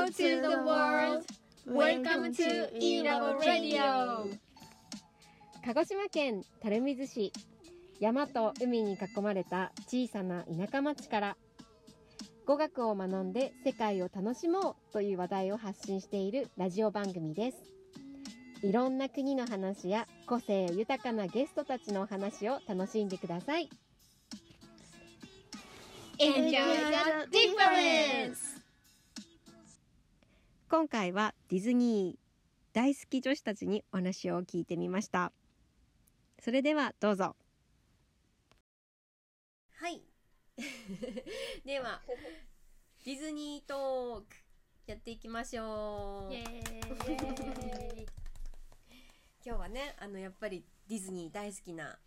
Hello to the world. Welcome to E-Labo Radio. 鹿児島県垂水市山と海に囲まれた小さな田舎町から語学を学んで世界を楽しもうという話題を発信しているラジオ番組ですいろんな国の話や個性豊かなゲストたちのお話を楽しんでください Enjoy the difference. 今回はディズニー大好き女子たちにお話を聞いてみました。それではどうぞ。はい。ではディズニートークやっていきましょう。今日はねあのやっぱりディズニー大好きな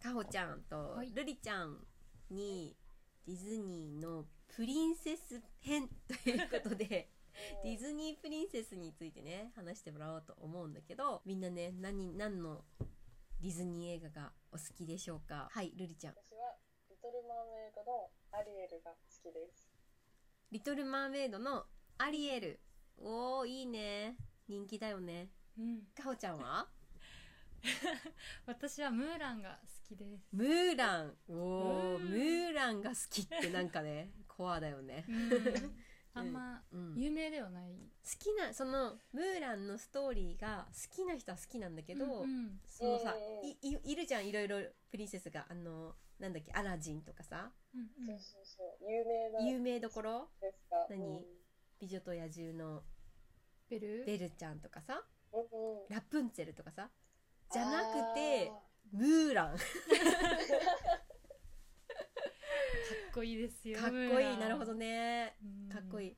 かほちゃんとはい。ルリちゃんにディズニーのプリンセス編ということで ディズニープリンセスについてね話してもらおうと思うんだけどみんなね何何のディズニー映画がお好きでしょうか？はいルリちゃん。私はリトル・マーメイドのアリエルが好きです。リトル・マーメイドのアリエル。おーいいね。人気だよね。うん、かほちゃんは？私はムーランが好きです。ムーラン。おーうん。ムーランが好きってなんかねコアだよね。うん、あんまうん有名ではない。好きなそのムーランのストーリーが好きな人は好きなんだけど、うんそのさうんいいいるじゃんいろいろプリンセスが。あのなんだっけアラジンとかさ。うんうん。そうそうそう。有名な。有名どころ？ですか。何？美女と野獣の。ベル？ベルちゃんとかさ。うんうん。うんラプンツェルとかさ。じゃなくてムーラン こいいですよ。かっこいい。なるほどね。うん。かっこいい。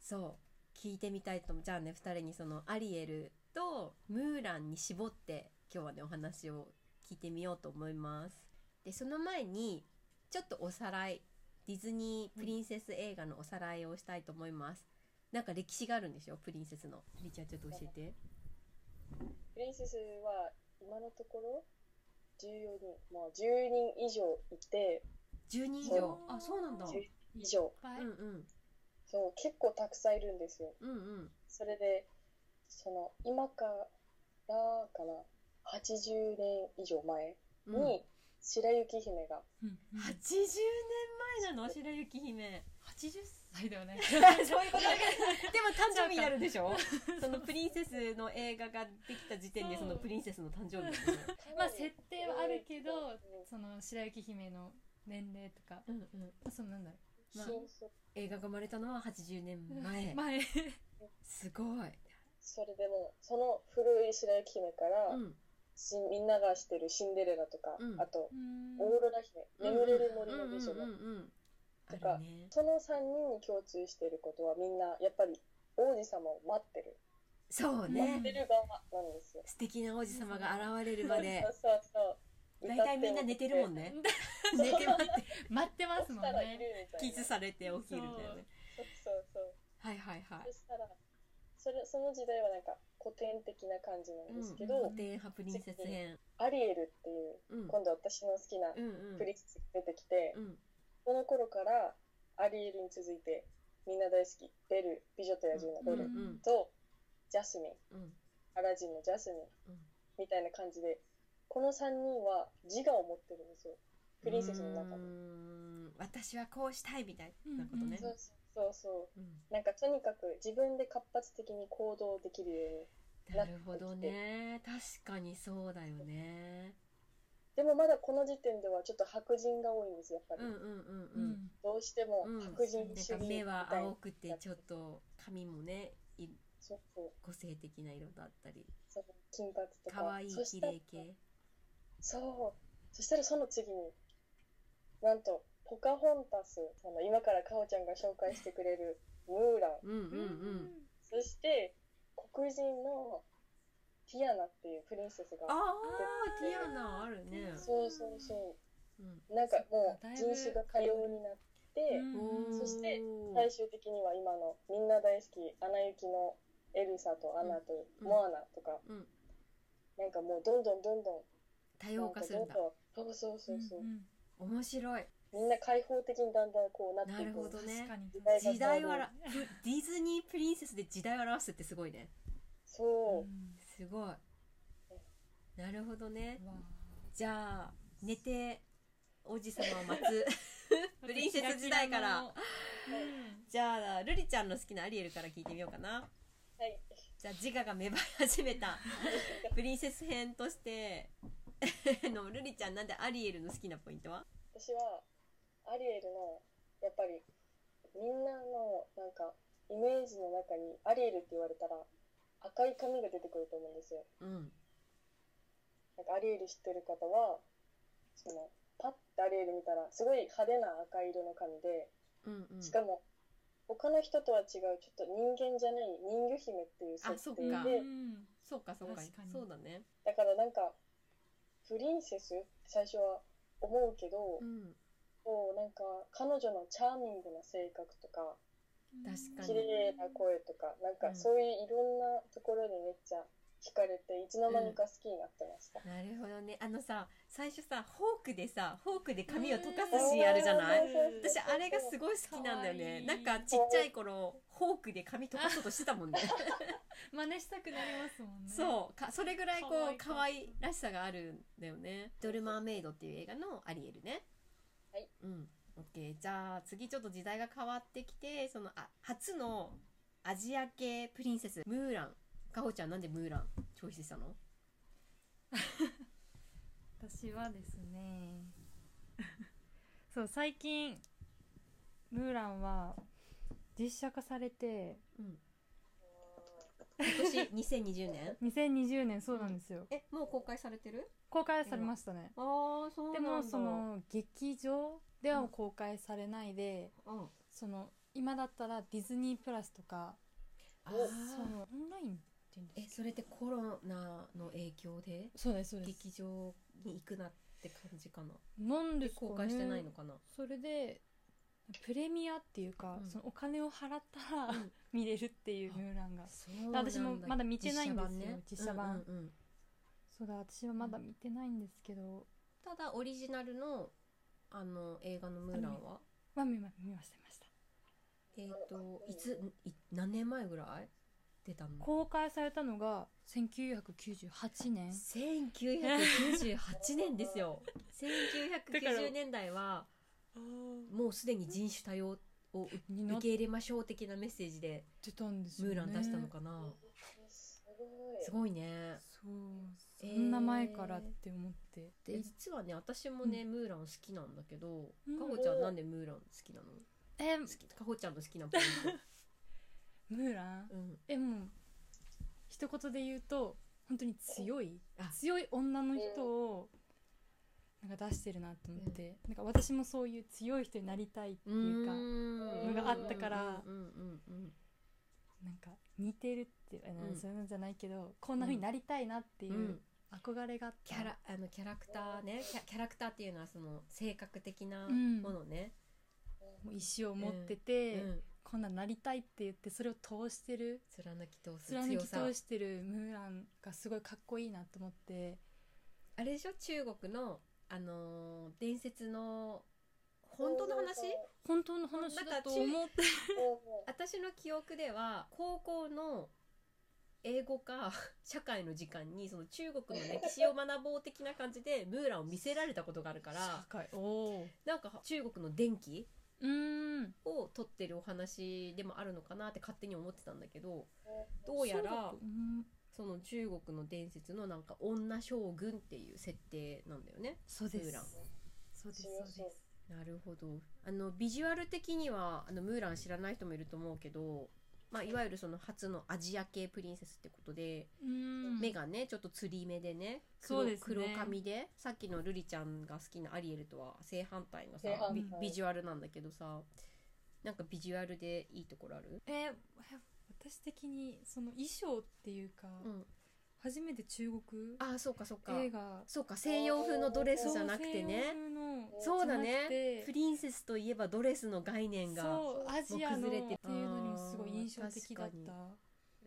そう。聞いてみたいと思う。じゃあね2人にそのアリエルとムーランに絞って今日はねお話を聞いてみようと思います。でその前にちょっとおさらい。ディズニープリンセス映画のおさらいをしたいと思います、なんか歴史があるんでしょプリンセスの。リちゃんちょっと教えて。プリンセスは今のところ14人、まあ10人以上いて、10人以上。そうあそうなんだ。10以上。うんうん。そう、結構たくさんいるんですよ。うんうん。それで、その、今からかな、80年以上前うん。に、白雪姫が、うん80年前なの？白雪姫。80歳だよね。そういうことでも誕生日になるでしょ？そのプリンセスの映画ができた時点でそのプリンセスの誕生日ね。まあ設定はあるけどうん、その白雪姫の年齢とか、うんうん。まあそのなんだろまあ。そうそう。映画が生まれたのは80年う。前。前。すごい。それでもその古い白雪姫から、うん。しみんなが知ってるシンデレラとか、うん。あとうん。オーロラ姫、眠れる森の美女とかるね。その3人に共通していることはみんなやっぱり王子様を待ってる、そう待っねてる側なんですよ。素敵な王子様が現れるまで。そうそうそう大体みんな寝てるもんね。寝て待って。待ってますもんね。キスされて起きるみたいなね。そう。そう。そう。はいはいはい。そしたらそれその時代はなんか古典的な感じなんですけど、うん。古典派プリンセス編。アリエルっていううん。今度私の好きなうんうん。プリンセスが出てきて、うん。この頃からアリエルに続いてみんな大好き。ベル美女と野獣のベル、うんうんとジャスミン。うん。アラジンのジャスミン。うん。みたいな感じでこの3人は自我を持ってるんですよ。プリンセスの中うーで、ん私はこうしたいみたいなことね。そうそうそうう。ん。なんかとにかく自分で活発的に行動できるようになるほどね。確かにそうだよね。でもまだこの時点ではちょっと白人が多いんですやっぱり、うんうんうんううん。ん。どうしてもうん。白人なん主義みたい。なか目は青くてちょっと髪もねいそうそう。個性的な色だったり。そう金髪とか。可愛い綺麗系そう。そしたらその次になんとポカホンタスその今からかおちゃんが紹介してくれるムーラン。うんうんうん。そして黒人のティアナっていうプリンセスが。ああティアナあるね。そうそうそう。ん。うなんかもう人種が多様になって、うん。そして最終的には今のみんな大好き「アナ雪」のエルサとアナとうん。モアナとか、うん。なんかもうどんどんどんどん多様化するんだ。なんかどんどんそうそうそう。そう、ん。面白い。みんな開放的にだんだんこうなっていく。なるほどね。確かに。時代が時代はらディズニープリンセスで時代を表すってすごいね。そう、すごい。なるほどね。わじゃあ寝て王子様を待つ。プリンセス時代から。うん。じゃあルリちゃんの好きなアリエルから聞いてみようかな。はい。じゃあ自我が芽生え始めた。プリンセス編として のルリちゃんなんでアリエルの好きなポイントは？私はアリエルのやっぱりみんなのなんかイメージの中にアリエルって言われたら赤い髪が出てくると思うんですよ。うん。なんかアリエル知ってる方はそのパッてアリエル見たらすごい派手な赤色の髪でうんうん。しかも他の人とは違うちょっと人間じゃない人魚姫っていう設あそっか。定でうん。そうかそうか。そうだね。だからなんかプリンセス？って最初は思うけど、うん。こうなんか彼女のチャーミングな性格とか確かに。綺麗な声とかなんかそういういろんなところにめっちゃ惹かれていつの間にか好きになってました、なるほどね。あのさ最初さフォークでさフォークで髪を溶かすシーンあるじゃない？うん私あれがすごい好きなんだよね。ないんかちっちゃい頃フォークで髪溶かそうとしてたもんね。真似したくなりますもんね。そう。かそれぐらいこう可愛らしさがあるんだよね「ドルマーメイド」っていう映画のアリエルね。はい。うん。オッケー。じゃあ次ちょっと時代が変わってきてそのあ初のアジア系プリンセスムーランかほちゃんなんでムーランチョイスしたの？私はですね そう最近ムーランは実写化されてうん。今年2020年？2020年そうなんですよ。えもう公開されてる？公開されましたね。ああそうでもその劇場では公開されないで、うん。その今だったらディズニープラスとかあそーのオンラインっていうんですかえそれってコロナの影響で？そうですそうです。劇場に行くなって感じかな？なんですかね。公開してないのかな？それでプレミアっていうか、うん。そのお金を払ったら、うん。見れるっていうムーランが私もまだ見てないんですよ実写版ね。うんうんうん。そうだ私はまだ見てないんですけど、ただオリジナルのあの映画のムーランは？まあ見ました見ました。えっ、といつい何年前ぐらい？出たの。公開されたのが1998年。1998年ですよ。だから1990年代はもうすでに人種多様を受け入れましょう的なメッセージでてたんですムーラン出したのかな、すごいすごいね。そう。えーそんな前からって思って、で実はね私もね、ムーラン好きなんだけどうん。かほちゃんなんでムーラン好きなの？え好き。かほちゃんの好きなポインムーラン？ト、うん、えもう一言で言うと本当に強いあ。強い女の人をなんか出してるなと思って、なんか私もそういう強い人になりたいっていうかのがあったからうんうんうんなんか似てるってあのうん。そういうのじゃないけどこんな風になりたいなっていうんううん。憧れがキャラあのキャラクターね。キャラクターっていうのはその性格的なうん。ものね、もう意思を持ってて、うんこんなんなりたいって言ってそれを通してる貫き通す貫き通してるムーランがすごいかっこいいなと思って。あれでしょ？中国のあのー伝説の本当の話？本当の話だと思って。私の記憶では高校の英語か社会の時間にその中国の歴史を学ぼう的な感じでムーランを見せられたことがあるから。おおなんか中国の電気うーん。を撮ってるお話でもあるのかなって勝手に思ってたんだけどどうやらうん。その中国の伝説のなんか女将軍っていう設定なんだよねそうです。ムーラン。そうですそうです。なるほど。あのビジュアル的にはあのムーラン知らない人もいると思うけど、まあ、いわゆるその初のアジア系プリンセスってことで、うん。目がねちょっとつり目でね黒で黒髪でさっきのルリちゃんが好きなアリエルとは正反対のさビジュアルなんだけどさなんかビジュアルでいいところある、えー私的にその衣装っていうか、うん、初めて中国ああそうかそうか。映画。そうか西洋風のドレスじゃなくてね。そうだね。プリリンセスといえばドレスの概念がそうアジアのっていうのにもすごい印象的だった。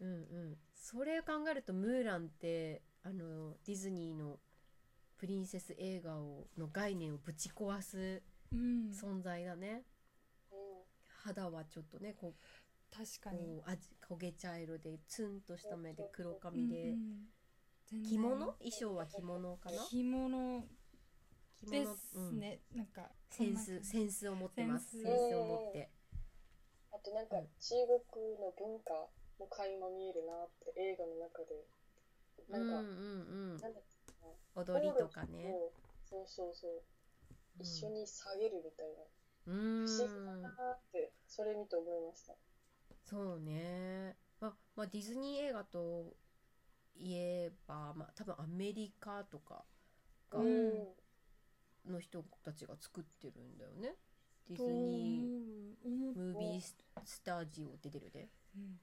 うんうん、それを考えるとムーランってあのディズニーのプリンセス映画をの概念をぶち壊すうん。存在だね、うん肌はちょっとねこ確かに。こう味焦げ茶色でツンとした目で黒髪で、うんうん着物？衣装は着物かな？着物着物？ですうんね、なんかセンスセンスを持ってます。センセンススを持って。あとなんかうん。中国の文化も垣間見えるなって映画の中で。なんか、うんうんうん。なん踊りとかね。をそうそうそう。一緒に下げるみたいな。うん。不思議だなって、それ見て思いました。そうね。ままあディズニー映画といえばまあ多分アメリカとかがうん。の人たちが作ってるんだよね。ディズニームービースタジオって出るで。うん。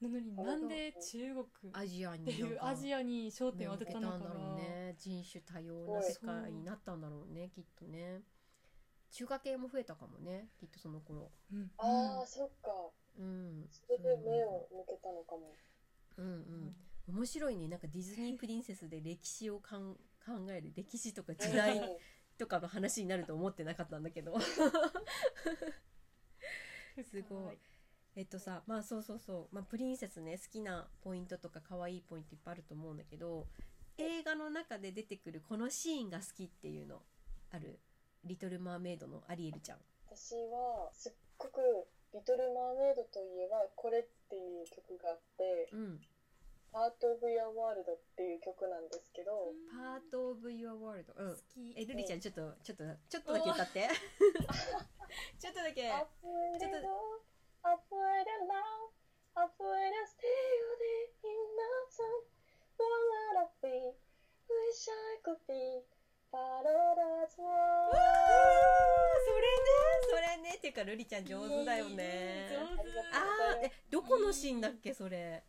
なのになんで中国っアジアてにいうアジアに焦点を当てたんだろうなね。人種多様な世界になったんだろうねきっとね中華系も増えたかもねきっとその頃。うん。ああ、そっか。うん。それで目を向けたのかも。うんうん。面白いね。なんかディズニープリンセスで歴史をかん考える歴史とか時代うん。とかの話になると思ってなかったんだけど。すごい。えっとさまあそうそうそう、まあ、プリンセスね好きなポイントとか可愛いポイントいっぱいあると思うんだけど映画の中で出てくるこのシーンが好きっていうのある？リトル・マーメイドのアリエルちゃん。私はすっごく「リトル・マーメイド」といえばこれっていう曲があってうん「パート・オブ・ユア・ワールド」っていう曲なんですけど、パート・オブ・ユア・ワールドうん。好き。えルリちゃんちょっとちょっとちょっとだけ。歌ってちょっとだけ。ちょっ and down, upward and down, upward and still in the sun. What would I be? Wish I could be that うわー world. それねそれね。っていうかルリちゃん上手だよね。上手あーえどこのシーンだっけそれ？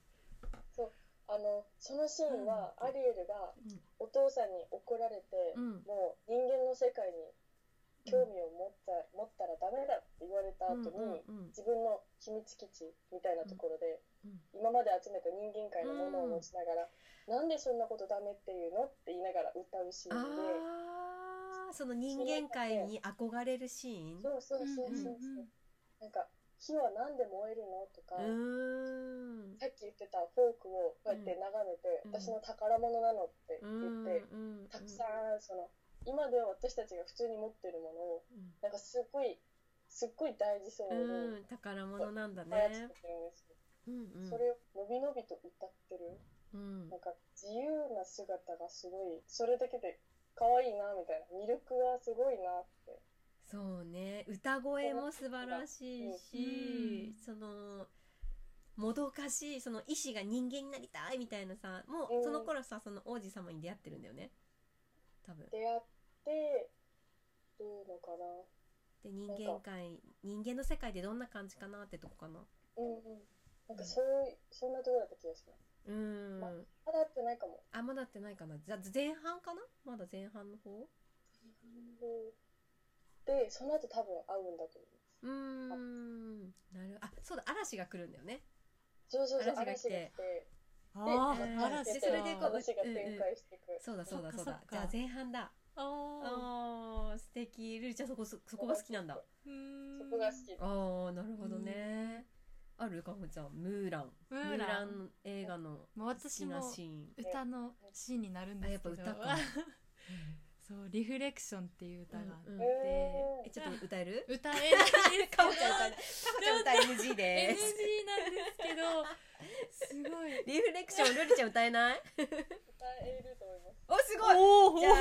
あのそのシーンはうん。アリエルがうん。お父さんに怒られて、うん。もう人間の世界に興味を持った,、持ったらダメだって言われた後に、自分の秘密基地みたいなところで、うん今まで集めた人間界のものを持ちながら、なんでそんなことダメっていうのって言いながら歌うシーンで、その人間界に憧れるシーン？そうそうそうそうそう、なんか火はなんで燃えるのとか、さっき言ってたフォークをこうやって眺めて、うん。私の宝物なのってうん言って、うん。たくさんその今では私たちが普通に持ってるものをうん。なんかすっごいすっごい大事そうにうん宝物なんだ操ねうんうん。それをのびのびと歌ってる。うん。なんか自由な姿がすごいそれだけで可愛いなみたいな。魅力がすごいなって。そうね。歌声も素晴らしいし、そのもどかしいその意志が人間になりたいみたいなさもうん。うその頃さその王子様に出会ってるんだよね多分。出会ってるのかな。で人間界人間の世界でどんな感じかなってとこかな。うんうん。なんかそういうそんなところだった気がします。うーん。ままだ会ってないかも。あまだってないかな。じゃあ前半かな？まだ前半の方？でその後多分会うんだと思います。うーん。なるあそうだ嵐が来るんだよね。そうそうそう嵐が来てであ嵐でそれでこう話が展開していく、そうだそうだそうだ。そっかそっか。じゃあ前半だ。ああー素敵。ルリちゃんそこそそこが好きなんだ。ーそこが好き。ああなるほどね。あるかほちゃん。ムーラン。ムーラン。ン映画の好きなシーン。歌のシーンになるんですけど。あやっぱ歌か。そう「リフレクション」っていう歌があって、うんうん。ええちょっと歌える？歌えないですかほちゃん歌えないかほちゃん歌 NG で NG すなんですけどすごい。リフレクションルリちゃん歌えない？歌えると思います。おすごい。おおじゃあ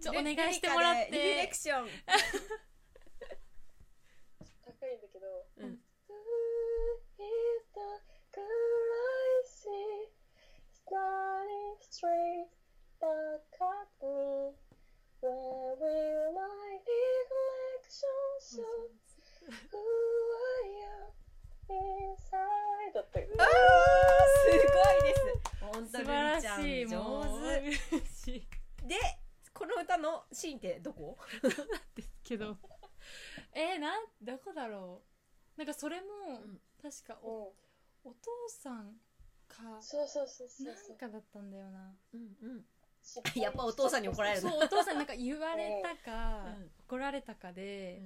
ちょお願いしてもらって。リフレクション。高いんだけど。うん。Starting straight back at me Where will my reflection show? Who I am inside? だって。あーすごいです。本当ル素晴らリちゃんしいもう上嬉しい手。でこの歌のシーンってどこ？ですけど。えー、なんどこだろう？なんかそれも、ん。確かうん。おお父さんかそうそうそうそうなそう。んかだったんだよな。うんうん やっぱお父さんに怒られる。そうお父さんなんか言われたか、うん。怒られたかで、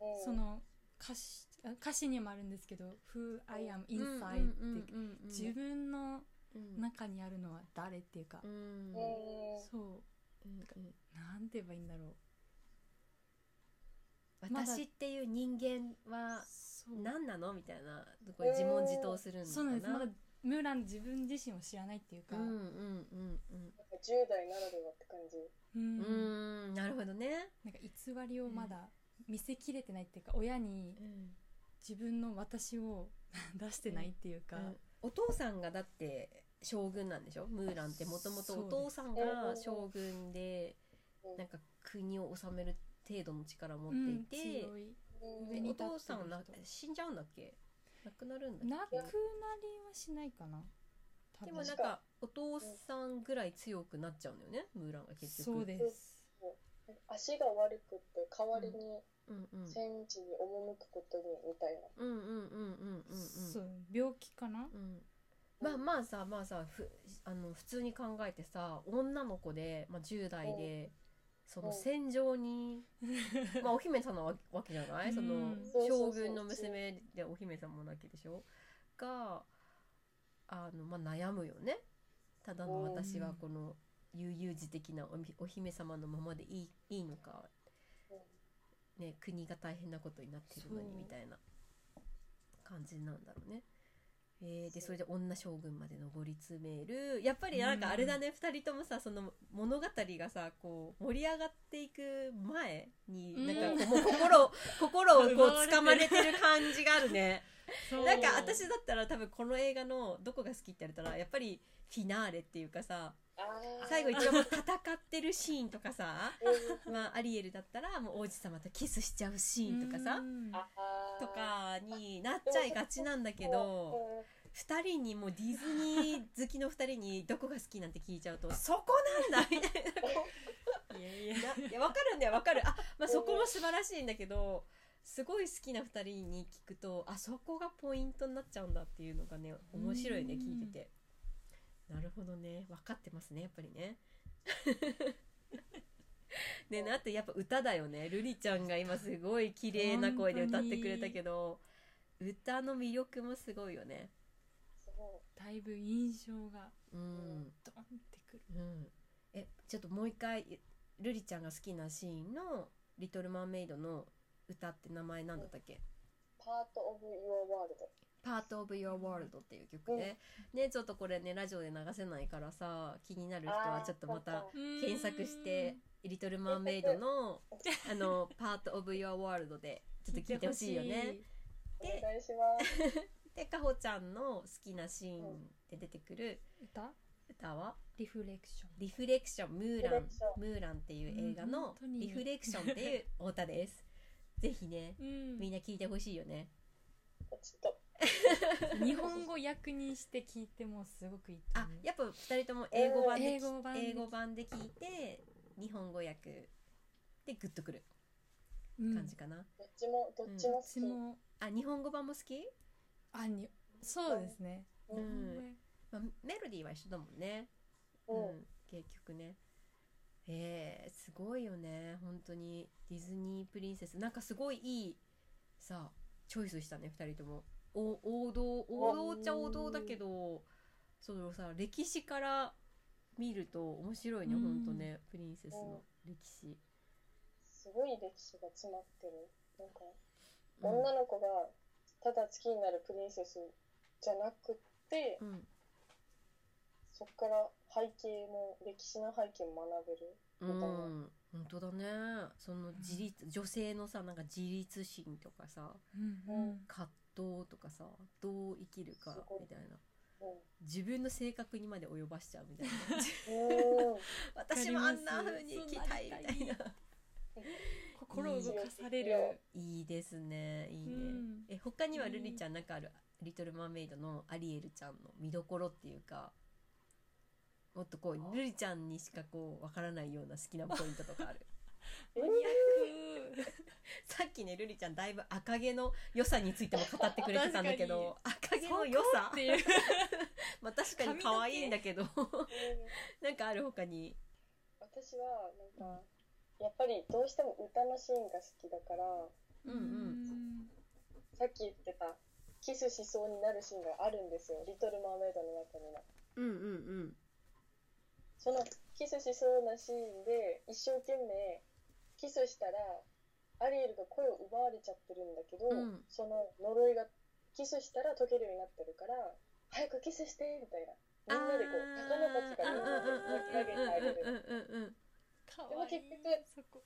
うん。その歌詞歌詞にもあるんですけど「Who I am うん inside」って、うんうんうん。自分のうん中にあるのは誰っていうか、うん。うんそう。うんなんて言えばいいんだろまだ私っていう人間は何なの？みたいなこれ自問自答するのかな？そうなんです。まだムーラン自分自身を知らないっていうか、うんうんうんなんか10代ならではって感じ。うん。なるほどね。なんか偽りをまだ見せきれてないっていうか、親に自分の私を 出してないっていうか、うん。お父さんがだって将軍なんでしょ？ムーランってもともとお父さんが将軍でうん。なんか国を治める程度の力を持うんっていて、強いうんでお上に立ってる父さんはな人死んじゃうんだっけ？亡くなるんだっなくけなりはしないかな。多で分もなんかお父さんぐらい強くなっちゃうんだよねムーランが結局。そうです。足が悪くって代わりにうん。うん戦地に赴くことにみたいな。うんうんうんうんうんうん。そう。病気かな？うん。まあまあさまあさふあの普通に考えてさ女の子で、まあ、10代でそのう。ん戦場に、まあお姫様なわわけじゃない、そのうん。将軍の娘でお姫様なわけでしょ？があの、まあ、悩むよね。ただの私はこの悠々自適なお姫様のままでいいいいのか、ね、国が大変なことになってるのにみたいな感じなんだろうね。えーでそれで女将軍まで上り詰める。やっぱりなんかあれだね、二人ともさその物語がさこう盛り上がっていく前に、うん。なんかこうもう心を 心をこう掴まれてる感じがあるね。なんか私だったら多分この映画のどこが好きって言われたらやっぱりフィナーレっていうかさ最後一番もう戦ってるシーンとかさうん。まあアリエルだったらもう王子様とキスしちゃうシーンとかさとかになっちゃいがちなんだけど2人にもうディズニー好きの2人にどこが好きなんて聞いちゃうとそこなんだみたいな。こういやいやいや。分かるんだよ分かる。あ、まあ、そこも素晴らしいんだけどすごい好きな2人に聞くとあそこがポイントになっちゃうんだっていうのがね面白いねうん。聞いてて。なるほどね。分かってますねやっぱりね ねあとやっぱ歌だよね。瑠璃ちゃんが今すごい綺麗な声で歌ってくれたけど歌の魅力もすごいよね。そだいぶ印象がうん。ドンってくる。うん、えちょっともう一回瑠璃ちゃんが好きなシーンの「リトル・マーメイド」の歌って名前なんだったっけ？うパートオブユアワールド「Part of Your World」っていう曲ね、ねちょっとこれねラジオで流せないからさ気になる人はちょっとまた検索して「リトル・マーメイドの」あの「Part of Your World」でちょっと聞いてほしいよね。お願いします。でかほちゃんの好きなシーンで出てくる。歌？歌は？リフレクションリフレクションムーラン。ムーランっていう映画うんのリフレクションっていうお歌です。ぜひね、うん。みんな聞いてほしいよね。ちょっ日本語訳にして聞いてもすごくいいとあ思う、やっぱ二人とも英語版でき、英語版で英語版で聞いて日本語訳でグッとくるうん。感じかな。とどっちもどっちも好き。私もあ日本語版も好き？あにそうですね、ううんんまあ、メロディーは一緒だもんね。うん結局ね。えー、すごいよね。本当に。ディズニープリンセス。なんかすごいいいさチョイスしたね二人とも。お王道。王道っちゃ王道だけどそのさ歴史から見ると面白いね、うん。ほんとねプリンセスの歴史、すごい歴史が詰まってる。なんかうん女の子がただ好きになるプリンセスじゃなくってうん。そっから背景も歴史の背景も学べる。うみたいな、ん本当だね。その自立、女性のさなんか自立心とかさうんうん。葛藤とかさどう生きるかみたいな。うん自分の性格にまで及ばしちゃうみたいなうん 私もあんな風に生きたいみたいな。心を動かされる。いいですね。いいね、うん。え他にはルリちゃんなんかある「リトル・マーメイド」のアリエルちゃんの見どころっていうかもっとこうルリちゃんにしかこうわからないような好きなポイントとかある？えマニアック さっきねルリちゃんだいぶ赤毛の良さについても語ってくれてたんだけど 赤毛の良さ？っていう。まあ確かに可愛いんだけど。なんかある他に？私はなんかやっぱりどうしても歌のシーンが好きだからうんうん。さっき言ってたキスしそうになるシーンがあるんですよ。リトル・マーメイドの中には。うんうん。そのキスしそうなシーンで一生懸命キスしたらアリエルが声を奪われちゃってるんだけど、うん。その呪いがキスしたら解けるようになってるから早くキスしてみたいな。みんなでこう魚たちがみんなで持ち上げてあげるでも結局そこ。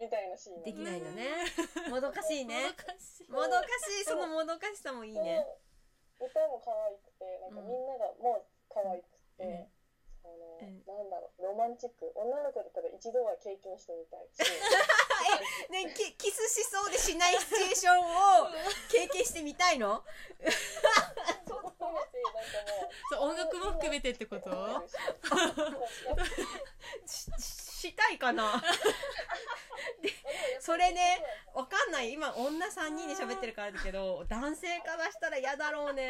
みたいなシーンできないのね。もどかしいね。もどかしい。もどかしい。そのもどかしさもいいね。歌も可愛くてなんかみんながもう可愛くて、うんうん。なんだろうロマンチック。女の子だったら一度は経験してみたいし。ねキキスしそうでしないシチュエーションを経験してみたいの？そう含めてなんかもう。そう音楽も含めてってこと？ししたいかなそれねわかんない今女3人で喋ってるからだけど男性からしたら嫌だろうね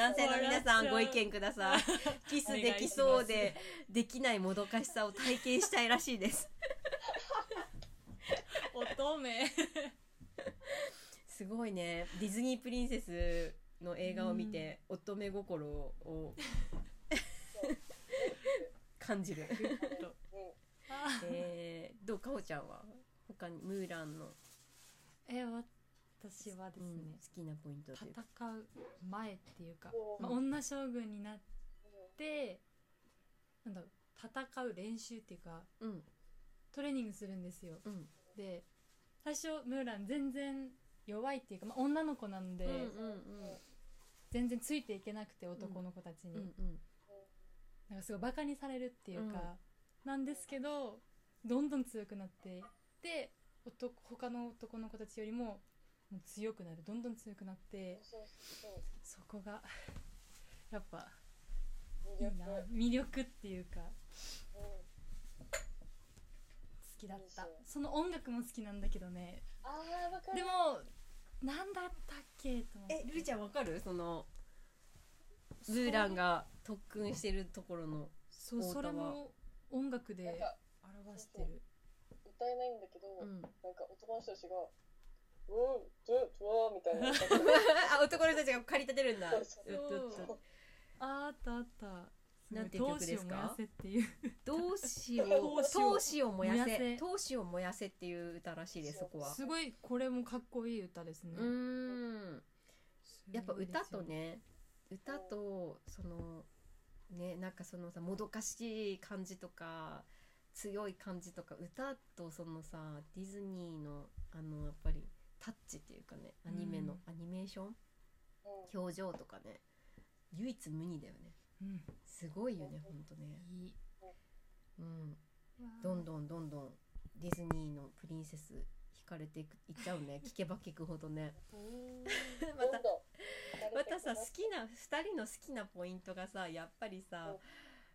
男性の皆さんご意見ください。キスできそうでできないもどかしさを体験したいらしいです。乙女。すごいね。ディズニープリンセスの映画を見て乙女心を 感じる、えー、どうかほちゃんは？他にムーランの、え私はですうんね、好きなポイント戦う前っていうか、うんまあ、女将軍になってなんだろう戦う練習っていうかうん。トレーニングするんですよ。うん。で最初ムーラン全然弱いっていうか、まあ、女の子なんで、うんうん全然ついていけなくて男の子たちに、うんうんなんかすごいバカにされるっていうか、なんですけどどんどん強くなっていって男他の男の子たちよりももう強くなるどんどん強くなってそうそうそこがやっぱ魅力。いいな魅力っていうかうん。好きだった。その音楽も好きなんだけどね。あーわかる。でもなんだったっけと思って。えルリちゃんわかる？そのムーランが特訓してるところのそうそれも音楽で表してる。歌えないんだけど、うん。なんか男の人たちが「うートゥトゥみたいなあ男の人たちが駆り立てるんだあったあったなんていう曲ですか闘志を燃やっていう同志を闘志を闘志を燃やせ闘志を燃やせっていう歌らしいですそこはすごいこれもかっこいい歌ですねうんやっぱ歌とね歌とそのねなんかそのさもどかしい感じとか強い感じとか歌とそのさディズニーのあのやっぱりタッチっていうかねアニメの、うん。アニメーション？うん。表情とかね唯一無二だよね。うん。すごいよねほんとね。うん。どんどんどんどんディズニーのプリンセス惹かれていくいっちゃうね。聞けば聞くほどね。またまたさ好きな2人の好きなポイントがさやっぱりさ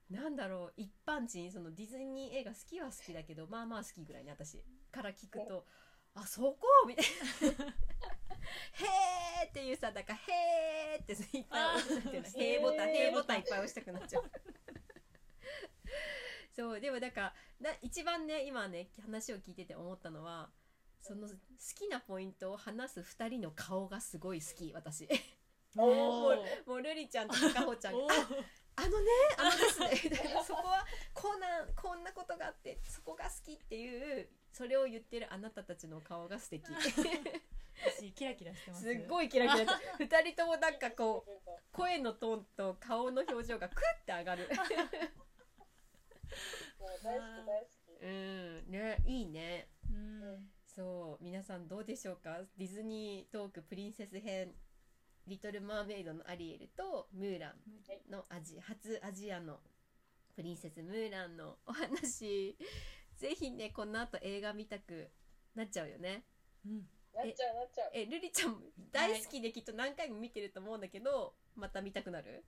なんだろう一般人そのディズニー映画好きは好きだけどまあまあ好きぐらいね私から聞くとあそこ？みたいな。へーっていうさだからへーっていっぱい押したくなるへーボタン。へーボタンいっぱい押したくなっちゃう。そうでもなんかな一番ね今ね話を聞いてて思ったのはその好きなポイントを話す2人の顔がすごい好き私。おー。もうルリちゃんとかほちゃんが。おああのね あのですねみたいなそこはこんなこんなことがあってそこが好きっていうそれを言ってるあなたたちの顔が素敵。私キラキラしてます。すっごいキラキラして二人ともなんかこう声のトーンと顔の表情がクッて上がる。大好き大好き。うんねいいね。うん。そう皆さんどうでしょうか？ディズニートークプリンセス編「リトル・マーメイド」のアリエルとムーランのアジ初アジアのプリンセスムーランのお話。ぜひねこの後映画見たくなっちゃうよね。うん。なっちゃうなっちゃう。えルリちゃん大好きできっと何回も見てると思うんだけど、また見たくなる？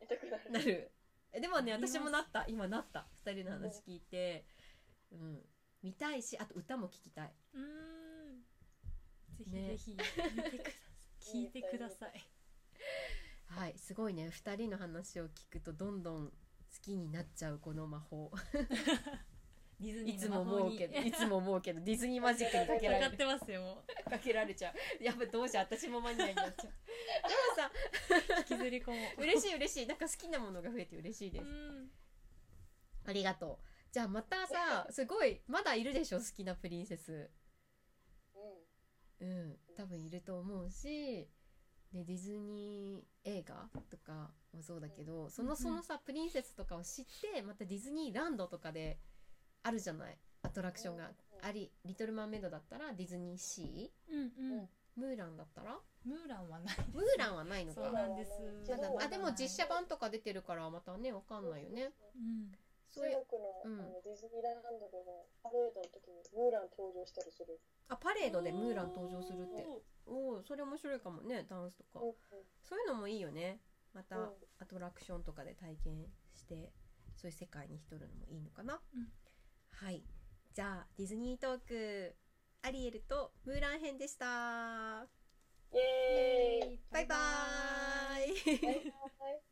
痛くなる。なる？えでもね私もなった。今なった。2人の話聞いて。うん。見たいしあと歌も聞きたい。うん。ぜひね。ぜひ見てください聞いてください。はいすごいね。2人の話を聞くとどんどん好きになっちゃうこの魔法。ディズニーいつも思うけどいつも思うけどディズニーマジックにかけられる。かかってますよもかけられちゃう。やっぱどうしよう私もマニアになっちゃうでもさう引きずり込もう。嬉しい嬉しい。なんか好きなものが増えて嬉しいです、うん。ありがとう。じゃあまたさすごいまだいるでしょ好きなプリンセスうんうん多分いると思うしでディズニー映画とかもそうだけどそのそのさプリンセスとかを知ってまたディズニーランドとかであるじゃない？アトラクションが。あり「リトル・マーメイド」だったらディズニーシうんうん。ームーランだったら？ムーランはないムーランはないのか。そうなんです。まだ。あでも実写版版とか出てるからまたねわかんないよね。うんそういう中あのディズニーランドでもパレードの時にムーラン登場したりする。あパレードでムーラン登場するって。おおそれ面白いかもねダンスとか。うんそういうのもいいよね。またうん。アトラクションとかで体験してそういう世界に浸るのもいいのかな、うん。はい。じゃあディズニートークアリエルとムーラン編でした。イエーイ。バイバーイ。バイバイ